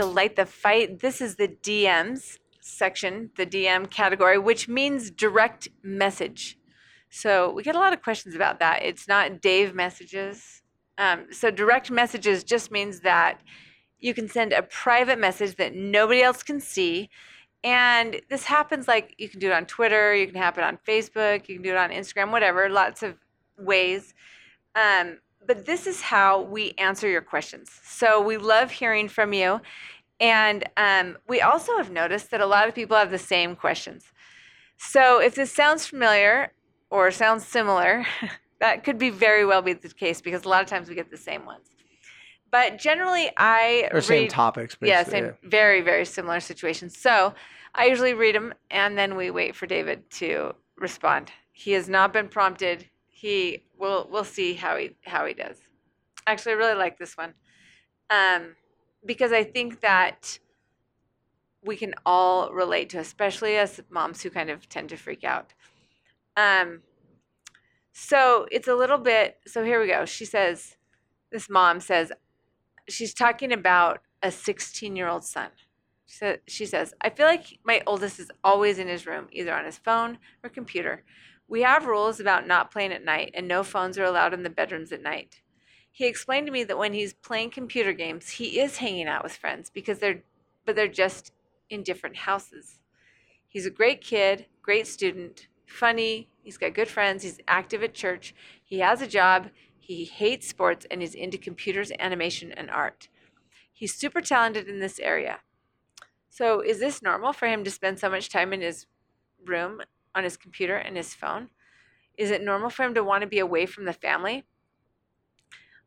to Light the Fight. This is the DMs section, the DM category, which means direct message. So we get a lot of questions about that. It's not Dave messages. Um, so direct messages just means that you can send a private message that nobody else can see. And this happens like you can do it on Twitter, you can happen on Facebook, you can do it on Instagram, whatever, lots of ways. Um, but this is how we answer your questions. So we love hearing from you. And um, we also have noticed that a lot of people have the same questions. So if this sounds familiar or sounds similar, that could be very well be the case because a lot of times we get the same ones. But generally, I or same read- topics. yeah, same, very, very similar situations. So I usually read them and then we wait for David to respond. He has not been prompted. He will. We'll see how he how he does. Actually, I really like this one, um, because I think that we can all relate to, especially as moms who kind of tend to freak out. Um, so it's a little bit. So here we go. She says, this mom says, she's talking about a 16 year old son. She, sa- she says, I feel like my oldest is always in his room, either on his phone or computer. We have rules about not playing at night, and no phones are allowed in the bedrooms at night. He explained to me that when he's playing computer games, he is hanging out with friends because they're, but they're just in different houses. He's a great kid, great student, funny. He's got good friends. He's active at church. He has a job. He hates sports and is into computers, animation, and art. He's super talented in this area. So, is this normal for him to spend so much time in his room on his computer and his phone? Is it normal for him to want to be away from the family?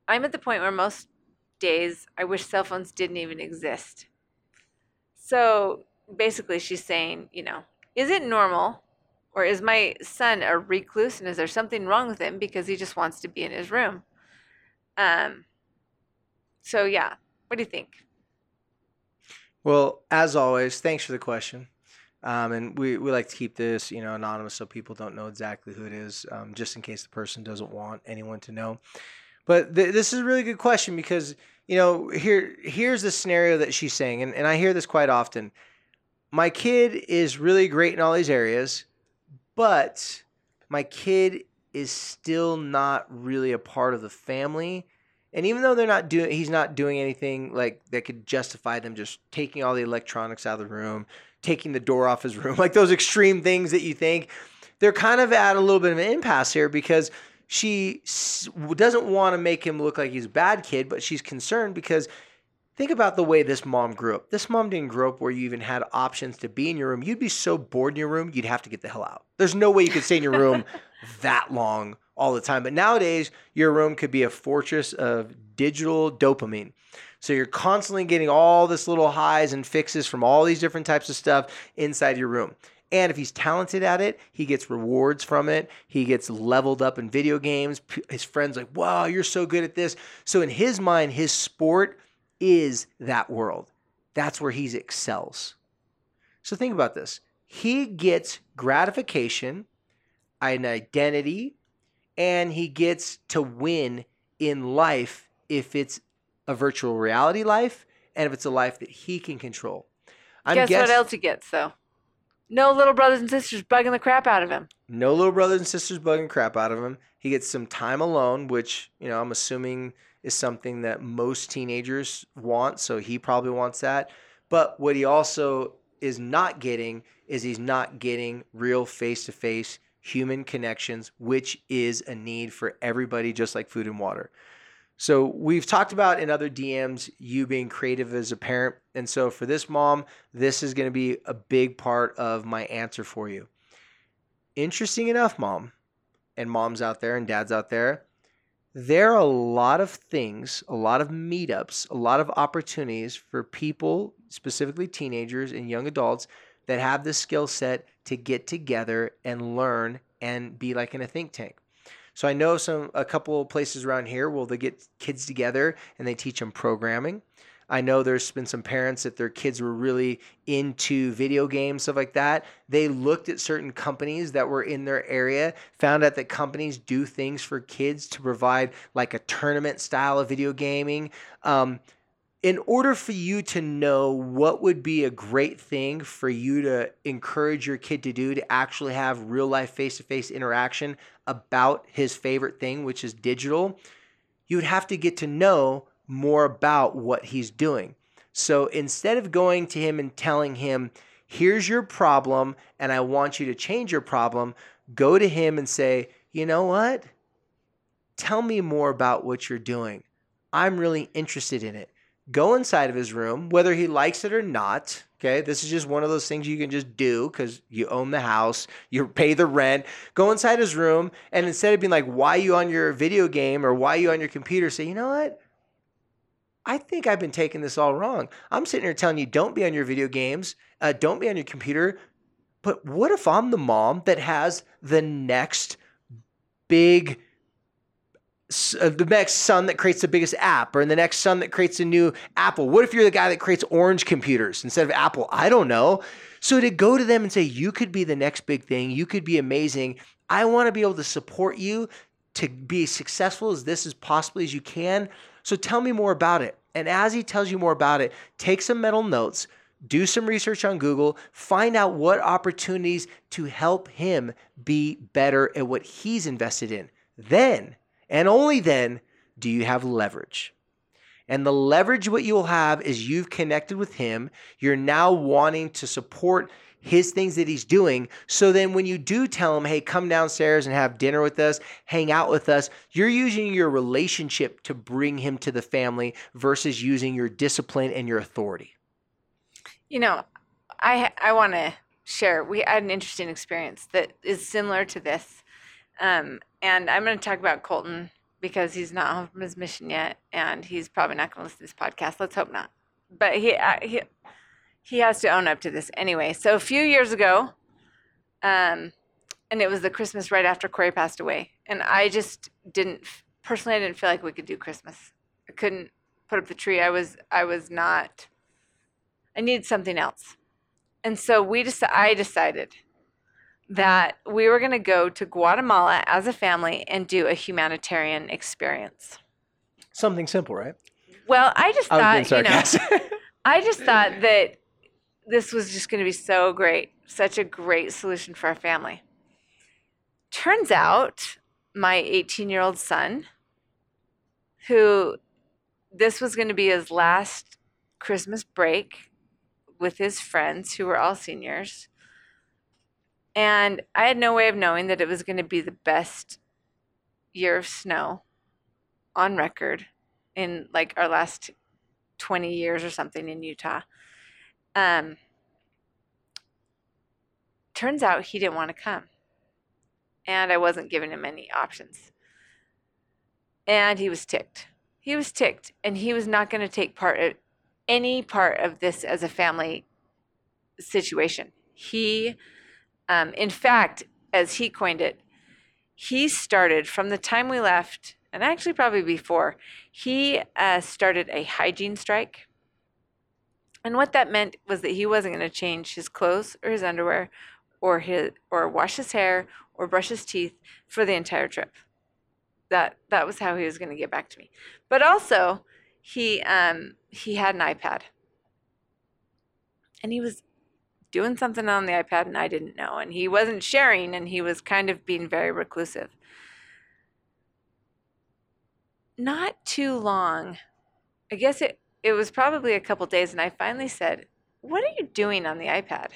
I'm at the point where most days I wish cell phones didn't even exist. So, basically, she's saying, you know, is it normal or is my son a recluse and is there something wrong with him because he just wants to be in his room? Um, so, yeah, what do you think? Well, as always, thanks for the question. Um, and we, we like to keep this, you know, anonymous so people don't know exactly who it is, um, just in case the person doesn't want anyone to know. But th- this is a really good question because, you know, here here's the scenario that she's saying, and, and I hear this quite often. My kid is really great in all these areas, but my kid is still not really a part of the family. And even though they're not doing, he's not doing anything like that could justify them just taking all the electronics out of the room, taking the door off his room, like those extreme things that you think. They're kind of at a little bit of an impasse here because she doesn't want to make him look like he's a bad kid, but she's concerned because think about the way this mom grew up. This mom didn't grow up where you even had options to be in your room. You'd be so bored in your room, you'd have to get the hell out. There's no way you could stay in your room that long all the time. But nowadays, your room could be a fortress of digital dopamine. So you're constantly getting all this little highs and fixes from all these different types of stuff inside your room. And if he's talented at it, he gets rewards from it. He gets leveled up in video games. His friends like, "Wow, you're so good at this." So in his mind, his sport is that world. That's where he excels. So think about this. He gets gratification, an identity, and he gets to win in life if it's a virtual reality life and if it's a life that he can control. I'm Guess guess- what else he gets, though? No little brothers and sisters bugging the crap out of him. No little brothers and sisters bugging crap out of him. He gets some time alone, which, you know, I'm assuming is something that most teenagers want. So he probably wants that. But what he also is not getting is he's not getting real face to face human connections, which is a need for everybody, just like food and water. So we've talked about in other DMs you being creative as a parent. And so for this mom, this is going to be a big part of my answer for you interesting enough, mom, and moms out there and dads out there, there are a lot of things, a lot of meetups, a lot of opportunities for people, specifically teenagers and young adults, that have the skill set to get together and learn and be like in a think tank. So I know some a couple of places around here where they get kids together and they teach them programming. I know there's been some parents that their kids were really into video games, stuff like that. They looked at certain companies that were in their area, found out that companies do things for kids to provide like a tournament style of video gaming. Um, in order for you to know what would be a great thing for you to encourage your kid to do to actually have real life face to face interaction about his favorite thing, which is digital, you would have to get to know more about what he's doing. So instead of going to him and telling him, here's your problem and I want you to change your problem, go to him and say, you know what? Tell me more about what you're doing. I'm really interested in it. Go inside of his room, whether he likes it or not. Okay, this is just one of those things you can just do because you own the house, you pay the rent. Go inside his room, and instead of being like, "Why you on your video game?" or "Why you on your computer?" say, "You know what? I think I've been taking this all wrong. I'm sitting here telling you, don't be on your video games, uh, don't be on your computer. But what if I'm the mom that has the next big uh, the next son that creates the biggest app or the next son that creates a new Apple? What if you're the guy that creates orange computers instead of Apple? I don't know. So to go to them and say, you could be the next big thing, you could be amazing. I want to be able to support you to be as successful as this as possibly as you can. So tell me more about it. And as he tells you more about it, take some mental notes, do some research on Google, find out what opportunities to help him be better at what he's invested in. Then and only then do you have leverage. And the leverage what you'll have is you've connected with him. You're now wanting to support his things that he's doing. So then when you do tell him, hey, come downstairs and have dinner with us, hang out with us, you're using your relationship to bring him to the family versus using your discipline and your authority. You know, I I want to share. We had an interesting experience that is similar to this. Um, and I'm going to talk about Colton because he's not home from his mission yet, and he's probably not going to listen to this podcast. Let's hope not. But he uh, he he has to own up to this anyway. So a few years ago, um, and it was the Christmas right after Corey passed away, and I just didn't personally. I didn't feel like we could do Christmas. I couldn't put up the tree. I was I was not. I needed something else, and so we just I decided that we were going to go to Guatemala as a family and do a humanitarian experience. Something simple, right? Well, I just thought, you know, I just thought that this was just going to be so great, such a great solution for our family. Turns out, my 18 year old son, who this was going to be his last Christmas break with his friends who were all seniors, and I had no way of knowing that it was going to be the best year of snow on record in like our last 20 years or something in Utah. Um, turns out he didn't want to come. And I wasn't giving him any options. And he was ticked. He was ticked, and he was not going to take part of any part of this as a family situation. He um, in fact, as he coined it, he started from the time we left, and actually probably before, he uh, started a hygiene strike. And what that meant was that he wasn't going to change his clothes or his underwear or his or wash his hair or brush his teeth for the entire trip. That that was how he was going to get back to me. But also, he um, he had an iPad, and he was doing something on the iPad and I didn't know. And he wasn't sharing and he was kind of being very reclusive. Not too long. I guess it, it was probably a couple days, and I finally said, What are you doing on the iPad?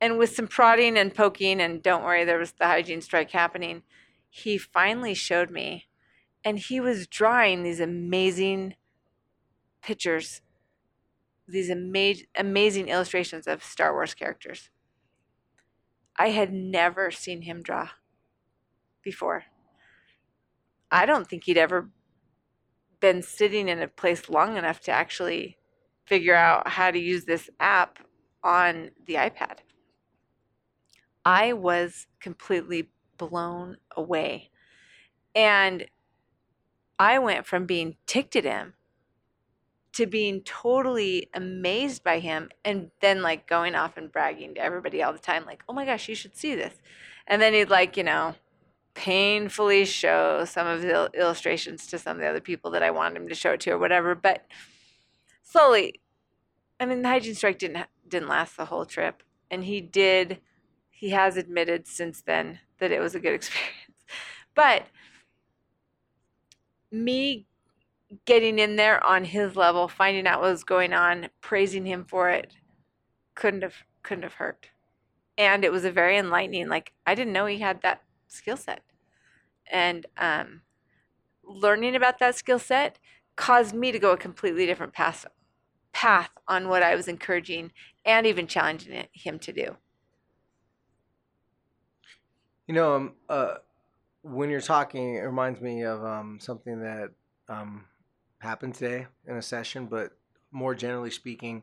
And with some prodding and poking, and don't worry, there was the hygiene strike happening, he finally showed me. And he was drawing these amazing pictures these ama- amazing illustrations of Star Wars characters. I had never seen him draw before. I don't think he'd ever been sitting in a place long enough to actually figure out how to use this app on the iPad. I was completely blown away. And I went from being ticked at him to being totally amazed by him and then like going off and bragging to everybody all the time like oh my gosh you should see this and then he'd like you know painfully show some of the illustrations to some of the other people that i wanted him to show it to or whatever but slowly. I mean, the hygiene strike didn't didn't last the whole trip, and he did. He has admitted since then that it was a good experience, but me getting in there on his level, finding out what was going on, praising him for it, couldn't have couldn't have hurt. And it was a very enlightening. Like I didn't know he had that skill set, and um, learning about that skill set caused me to go a completely different path path on what I was encouraging and even challenging it, him to do. You know, um, uh, when you're talking, it reminds me of um, something that um, happened today in a session, but more generally speaking,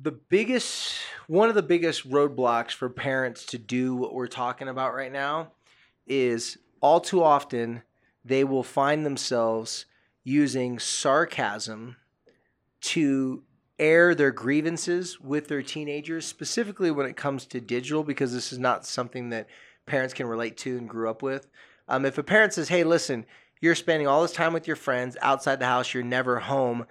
the biggest, one of the biggest roadblocks for parents to do what we're talking about right now is all too often they will find themselves using sarcasm to air their grievances with their teenagers, specifically when it comes to digital, because this is not something that parents can relate to and grew up with. Um, if a parent says, hey, listen, you're spending all this time with your friends outside the house, you're never home,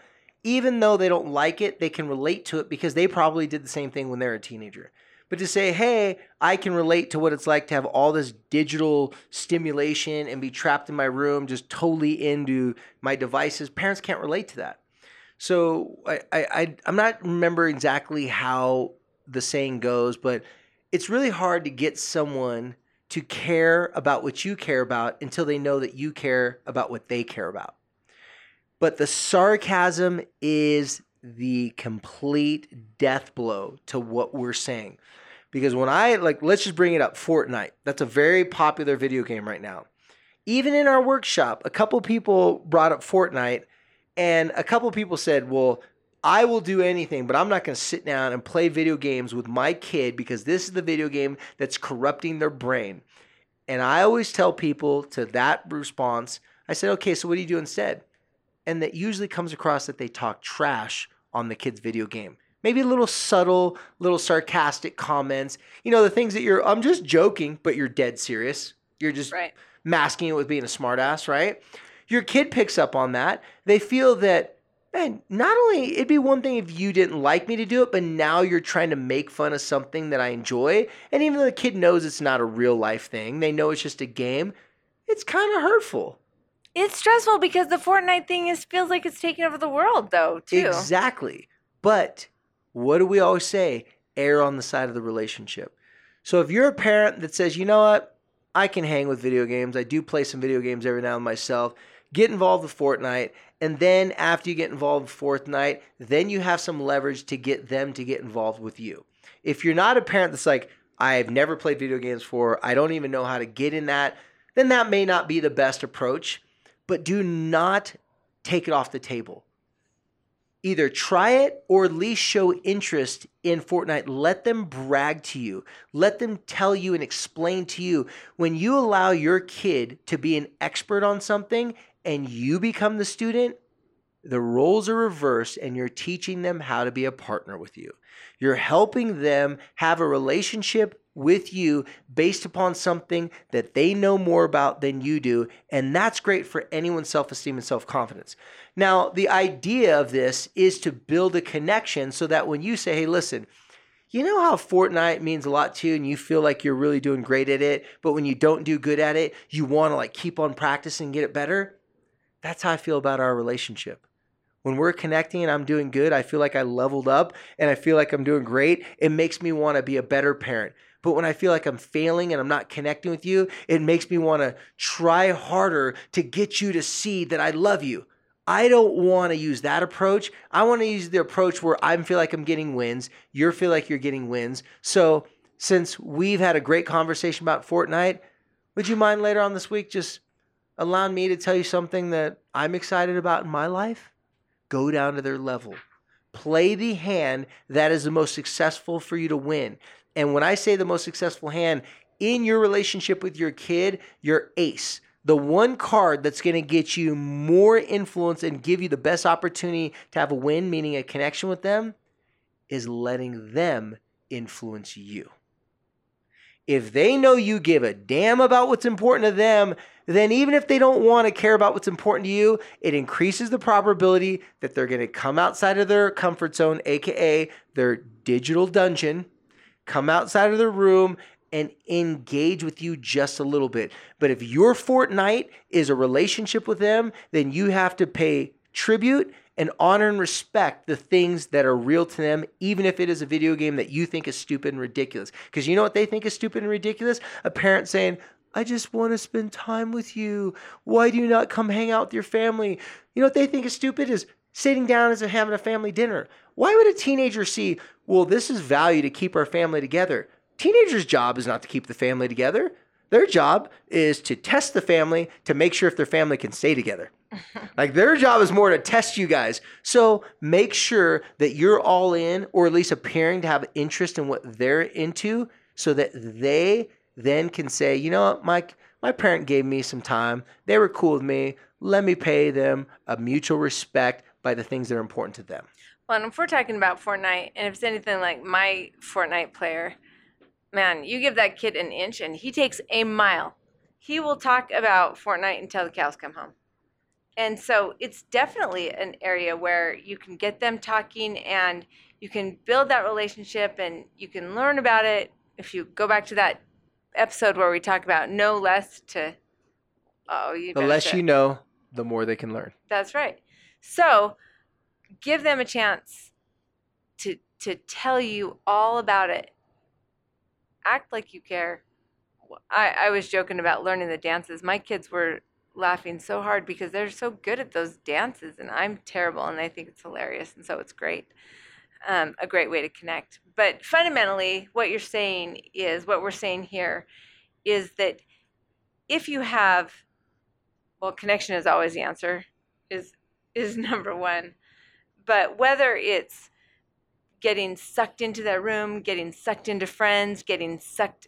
even though they don't like it, they can relate to it because they probably did the same thing when they were a teenager. But to say, hey, I can relate to what it's like to have all this digital stimulation and be trapped in my room, just totally into my devices, parents can't relate to that. So I, I, I'm not remember exactly how the saying goes, but it's really hard to get someone to care about what you care about until they know that you care about what they care about. But the sarcasm is the complete death blow to what we're saying. Because when I like, let's just bring it up Fortnite. That's a very popular video game right now. Even in our workshop, a couple people brought up Fortnite, and a couple people said, Well, I will do anything, but I'm not going to sit down and play video games with my kid because this is the video game that's corrupting their brain. And I always tell people to that response, I said, okay, so what do you do instead? And that usually comes across that they talk trash on the kid's video game. Maybe a little subtle, little sarcastic comments. You know, the things that you're, I'm just joking, but you're dead serious. You're just Right. masking it with being a smartass, right? Your kid picks up on that. They feel that, man, not only it'd be one thing if you didn't like me to do it, but now you're trying to make fun of something that I enjoy. And even though the kid knows it's not a real life thing, they know it's just a game, it's kind of hurtful. It's stressful because the Fortnite thing is feels like it's taking over the world, though. Too. Exactly. But what do we always say? Err on the side of the relationship. So if you're a parent that says, you know what, I can hang with video games, I do play some video games every now and myself, get involved with Fortnite, and then after you get involved with Fortnite, then you have some leverage to get them to get involved with you. If you're not a parent that's like, I've never played video games before, I don't even know how to get in that, then that may not be the best approach. But do not take it off the table either try it or at least show interest in Fortnite. Let them brag to you. Let them tell you and explain to you. When you allow your kid to be an expert on something and you become the student, the roles are reversed and you're teaching them how to be a partner with you. You're helping them have a relationship with you based upon something that they know more about than you do. And that's great for anyone's self esteem and self confidence. Now, the idea of this is to build a connection so that when you say, hey, listen, you know how Fortnite means a lot to you and you feel like you're really doing great at it, but when you don't do good at it, you want to like keep on practicing get it better? That's how I feel about our relationship. When we're connecting and I'm doing good, I feel like I leveled up and I feel like I'm doing great. It makes me want to be a better parent. But when I feel like I'm failing and I'm not connecting with you, it makes me want to try harder to get you to see that I love you. I don't want to use that approach. I want to use the approach where I feel like I'm getting wins. You feel like you're getting wins. So, since we've had a great conversation about Fortnite, would you mind later on this week just allowing me to tell you something that I'm excited about in my life? Go down to their level. Play the hand that is the most successful for you to win. And when I say the most successful hand in your relationship with your kid, your ace the one card that's going to get you more influence and give you the best opportunity to have a win, meaning a connection with them, is letting them influence you. If they know you give a damn about what's important to them, then even if they don't want to care about what's important to you, it increases the probability that they're going to come outside of their comfort zone, aka their digital dungeon, come outside of their room and engage with you just a little bit. But if your Fortnite is a relationship with them, then you have to pay tribute and honor and respect the things that are real to them, even if it is a video game that you think is stupid and ridiculous. Because you know what they think is stupid and ridiculous? A parent saying, I just want to spend time with you. Why do you not come hang out with your family? You know what they think is stupid is sitting down and having a family dinner. Why would a teenager see, well, this is value to keep our family together? Teenagers' job is not to keep the family together. Their job is to test the family to make sure if their family can stay together. like their job is more to test you guys. So make sure that you're all in or at least appearing to have interest in what they're into so that they then can say, you know what, Mike, my parent gave me some time. They were cool with me. Let me pay them a mutual respect by the things that are important to them. Well, and if we're talking about Fortnite, and if it's anything like my Fortnite player, man, you give that kid an inch and he takes a mile. He will talk about Fortnite until the cows come home. And so it's definitely an area where you can get them talking and you can build that relationship and you can learn about it. If you go back to that episode where we talk about no less to oh you the less you know the more they can learn. That's right. So give them a chance to to tell you all about it. Act like you care. I i was joking about learning the dances. My kids were laughing so hard because they're so good at those dances and i'm terrible and they think it's hilarious and so it's great um, a great way to connect. But fundamentally, what you're saying is what we're saying here is that if you have, well, connection is always the answer, is is number one. But whether it's getting sucked into that room, getting sucked into friends, getting sucked,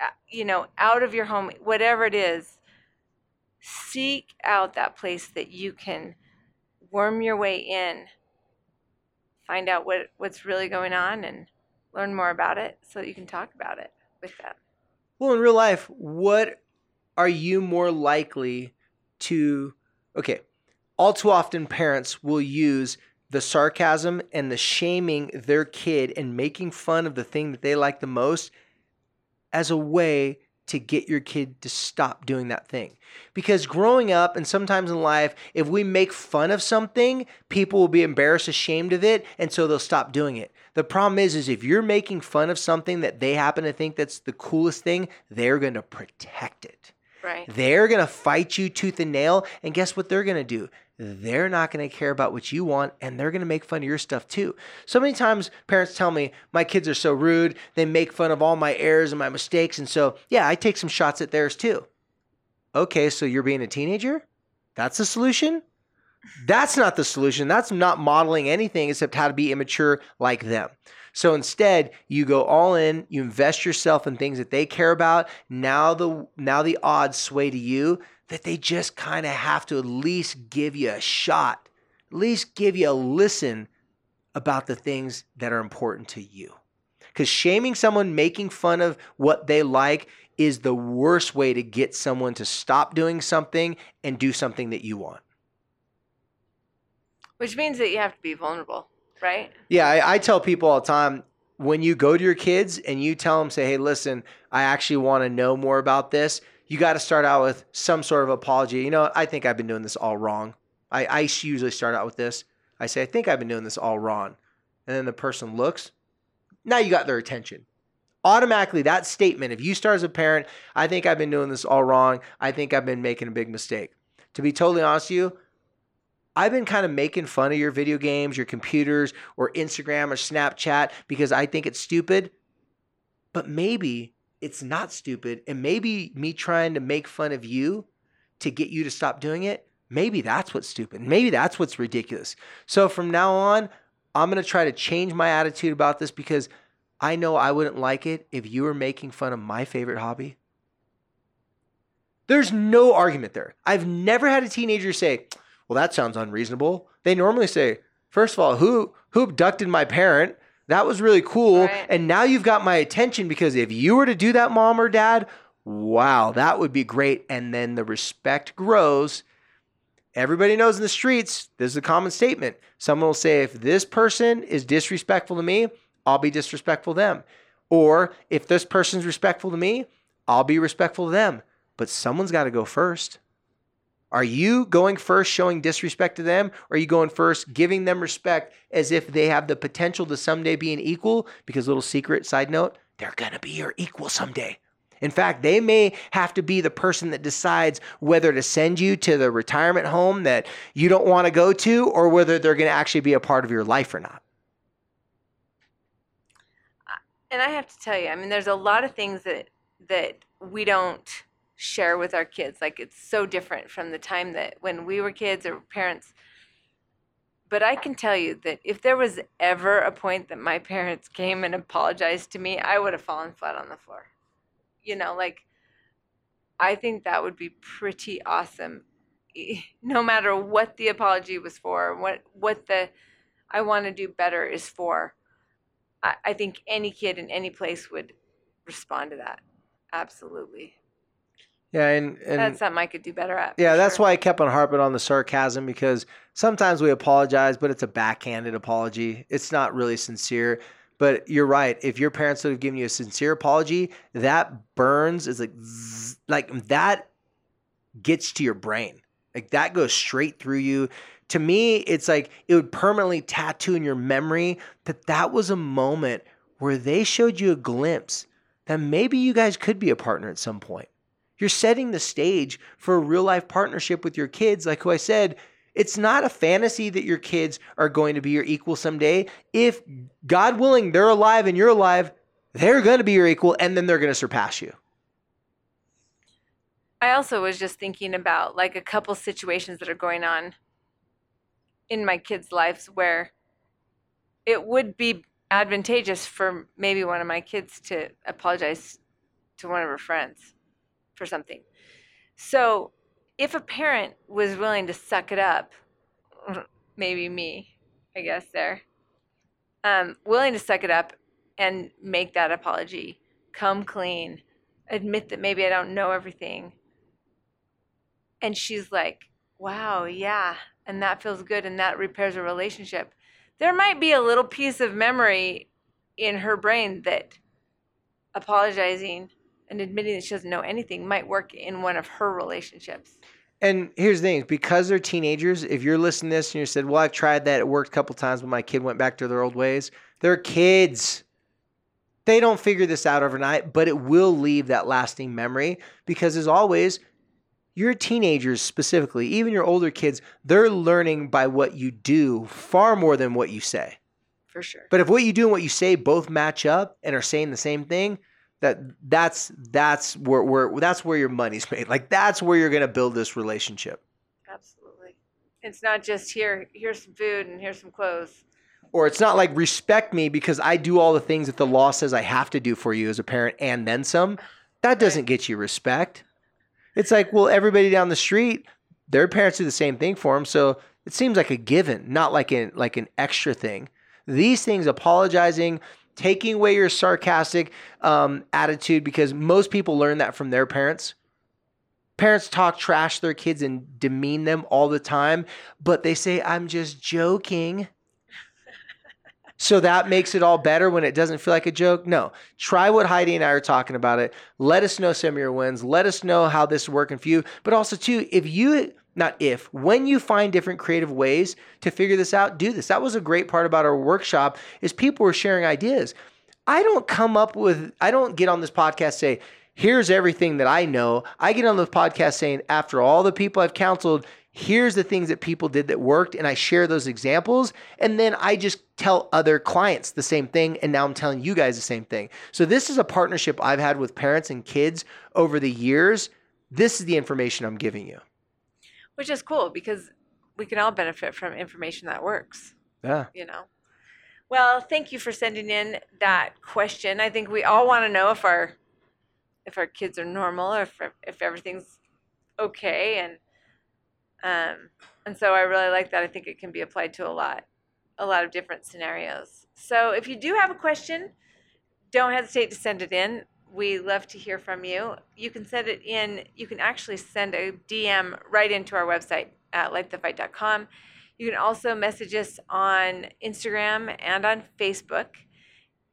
uh, you know, out of your home, whatever it is, seek out that place that you can worm your way in find out what what's really going on and learn more about it so that you can talk about it with them. Well, in real life, what are you more likely to okay, all too often parents will use the sarcasm and the shaming their kid and making fun of the thing that they like the most as a way to get your kid to stop doing that thing. Because growing up and sometimes in life, if we make fun of something, people will be embarrassed, ashamed of it, and so they'll stop doing it. The problem is is if you're making fun of something that they happen to think that's the coolest thing, they're going to protect it. Right. They're going to fight you tooth and nail, and guess what they're going to do? They're not going to care about what you want and they're going to make fun of your stuff too. So many times parents tell me my kids are so rude, they make fun of all my errors and my mistakes. And so, yeah, I take some shots at theirs too. Okay, so you're being a teenager? That's the solution? That's not the solution. That's not modeling anything except how to be immature like them. So instead, you go all in, you invest yourself in things that they care about. Now the now the odds sway to you that they just kind of have to at least give you a shot, at least give you a listen about the things that are important to you. Because shaming someone, making fun of what they like, is the worst way to get someone to stop doing something and do something that you want. Which means that you have to be vulnerable, right? Yeah, I, I tell people all the time when you go to your kids and you tell them, say, hey, listen, I actually want to know more about this you got to start out with some sort of apology. You know, I think I've been doing this all wrong. I, I usually start out with this. I say, I think I've been doing this all wrong. And then the person looks. Now you got their attention. Automatically, that statement, if you start as a parent, I think I've been doing this all wrong. I think I've been making a big mistake. To be totally honest with you, I've been kind of making fun of your video games, your computers, or Instagram or Snapchat because I think it's stupid. But maybe it's not stupid. And maybe me trying to make fun of you to get you to stop doing it, maybe that's what's stupid. Maybe that's what's ridiculous. So from now on, I'm going to try to change my attitude about this because I know I wouldn't like it if you were making fun of my favorite hobby. There's no argument there. I've never had a teenager say, "Well, that sounds unreasonable." They normally say, first of all, who who abducted my parent? That was really cool. Right. And now you've got my attention because if you were to do that, mom or dad, wow, that would be great. And then the respect grows. Everybody knows in the streets, this is a common statement. Someone will say, if this person is disrespectful to me, I'll be disrespectful to them. Or if this person's respectful to me, I'll be respectful to them. But someone's got to go first. Are you going first, showing disrespect to them? Or are you going first, giving them respect as if they have the potential to someday be an equal? Because, little secret side note, they're going to be your equal someday. In fact, they may have to be the person that decides whether to send you to the retirement home that you don't want to go to or whether they're going to actually be a part of your life or not. And I have to tell you, I mean, there's a lot of things that that we don't share with our kids. Like it's so different from the time that when we were kids or parents. But I can tell you that if there was ever a point that my parents came and apologized to me, I would have fallen flat on the floor you know, like I think that would be pretty awesome. No matter what the apology was for, what what the I want to do better is for. I, I think any kid in any place would respond to that. Absolutely. Yeah, and, and that's something I could do better at. Yeah, that's sure. why I kept on harping on the sarcasm because sometimes we apologize, but it's a backhanded apology. It's not really sincere. But you're right. If your parents would have given you a sincere apology, that burns is like zzz, like that gets to your brain. Like that goes straight through you. To me, it's like it would permanently tattoo in your memory that that was a moment where they showed you a glimpse that maybe you guys could be a partner at some point. You're setting the stage for a real life partnership with your kids. Like who I said, it's not a fantasy that your kids are going to be your equal someday. If God willing, they're alive and you're alive, they're going to be your equal and then they're going to surpass you. I also was just thinking about like a couple situations that are going on in my kids' lives where it would be advantageous for maybe one of my kids to apologize to one of her friends for something. So if a parent was willing to suck it up, maybe me, I guess there, um, willing to suck it up and make that apology, come clean, admit that maybe I don't know everything. And she's like, wow, yeah, and that feels good and that repairs a relationship. There might be a little piece of memory in her brain that apologizing and admitting that she doesn't know anything might work in one of her relationships. And here's the thing, because they're teenagers, if you're listening to this and you said, Well, I've tried that, it worked a couple times, but my kid went back to their old ways. They're kids. They don't figure this out overnight, but it will leave that lasting memory because as always, your teenagers specifically, even your older kids, they're learning by what you do far more than what you say. For sure. But if what you do and what you say both match up and are saying the same thing, that that's that's where, where that's where your money's made. Like that's where you're gonna build this relationship. Absolutely. It's not just here, here's some food and here's some clothes. Or it's not like respect me because I do all the things that the law says I have to do for you as a parent and then some. That doesn't right. get you respect. It's like, well, everybody down the street, their parents do the same thing for them, so it seems like a given, not like an like an extra thing. These things, apologizing, taking away your sarcastic um, attitude because most people learn that from their parents. Parents talk trash their kids and demean them all the time, but they say, I'm just joking. so that makes it all better when it doesn't feel like a joke. No, try what Heidi and I are talking about it. Let us know some of your wins. Let us know how this is working for you. But also, too, if you not if, when you find different creative ways to figure this out, do this. That was a great part about our workshop is people were sharing ideas. I don't come up with I don't get on this podcast say, here's everything that I know. I get on the podcast saying, after all the people I've counseled, here's the things that people did that worked and I share those examples and then I just tell other clients the same thing and now I'm telling you guys the same thing. So this is a partnership I've had with parents and kids over the years. This is the information I'm giving you which is cool because we can all benefit from information that works. Yeah. You know. Well, thank you for sending in that question. I think we all want to know if our if our kids are normal or if if everything's okay and um and so I really like that. I think it can be applied to a lot a lot of different scenarios. So if you do have a question, don't hesitate to send it in. We love to hear from you. You can send it in, you can actually send a DM right into our website at lightthefight.com. You can also message us on Instagram and on Facebook.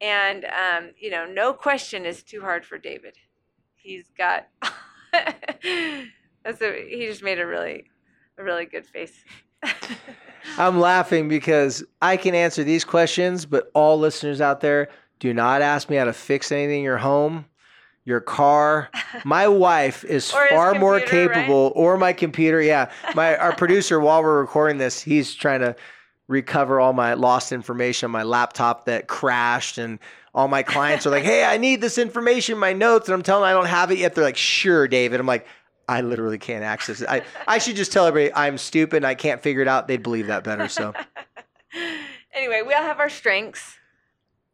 And, um, you know, no question is too hard for David. He's got, that's a, he just made a really, a really good face. I'm laughing because I can answer these questions, but all listeners out there, do not ask me how to fix anything in your home, your car. My wife is far more computer, right? capable, or my computer. Yeah, my our producer, while we're recording this, he's trying to recover all my lost information on my laptop that crashed and. All my clients are like, "Hey, I need this information, my notes," and I'm telling them I don't have it yet. They're like, "Sure, David." I'm like, "I literally can't access it. I, I should just tell everybody I'm stupid. and I can't figure it out. They'd believe that better." So. anyway, we all have our strengths.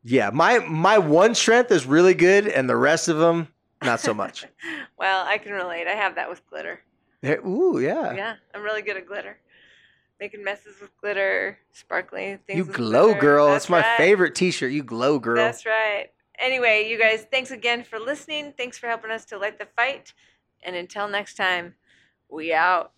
Yeah, my my one strength is really good, and the rest of them not so much. Well, I can relate. I have that with glitter. Hey, Ooh, yeah. Yeah, I'm really good at glitter. Making messes with glitter, sparkly things. You glow, glitter. girl. That's It's my right. favorite T-shirt. You glow, girl. That's right. Anyway, you guys, thanks again for listening. Thanks for helping us to light the fight. And until next time, we out.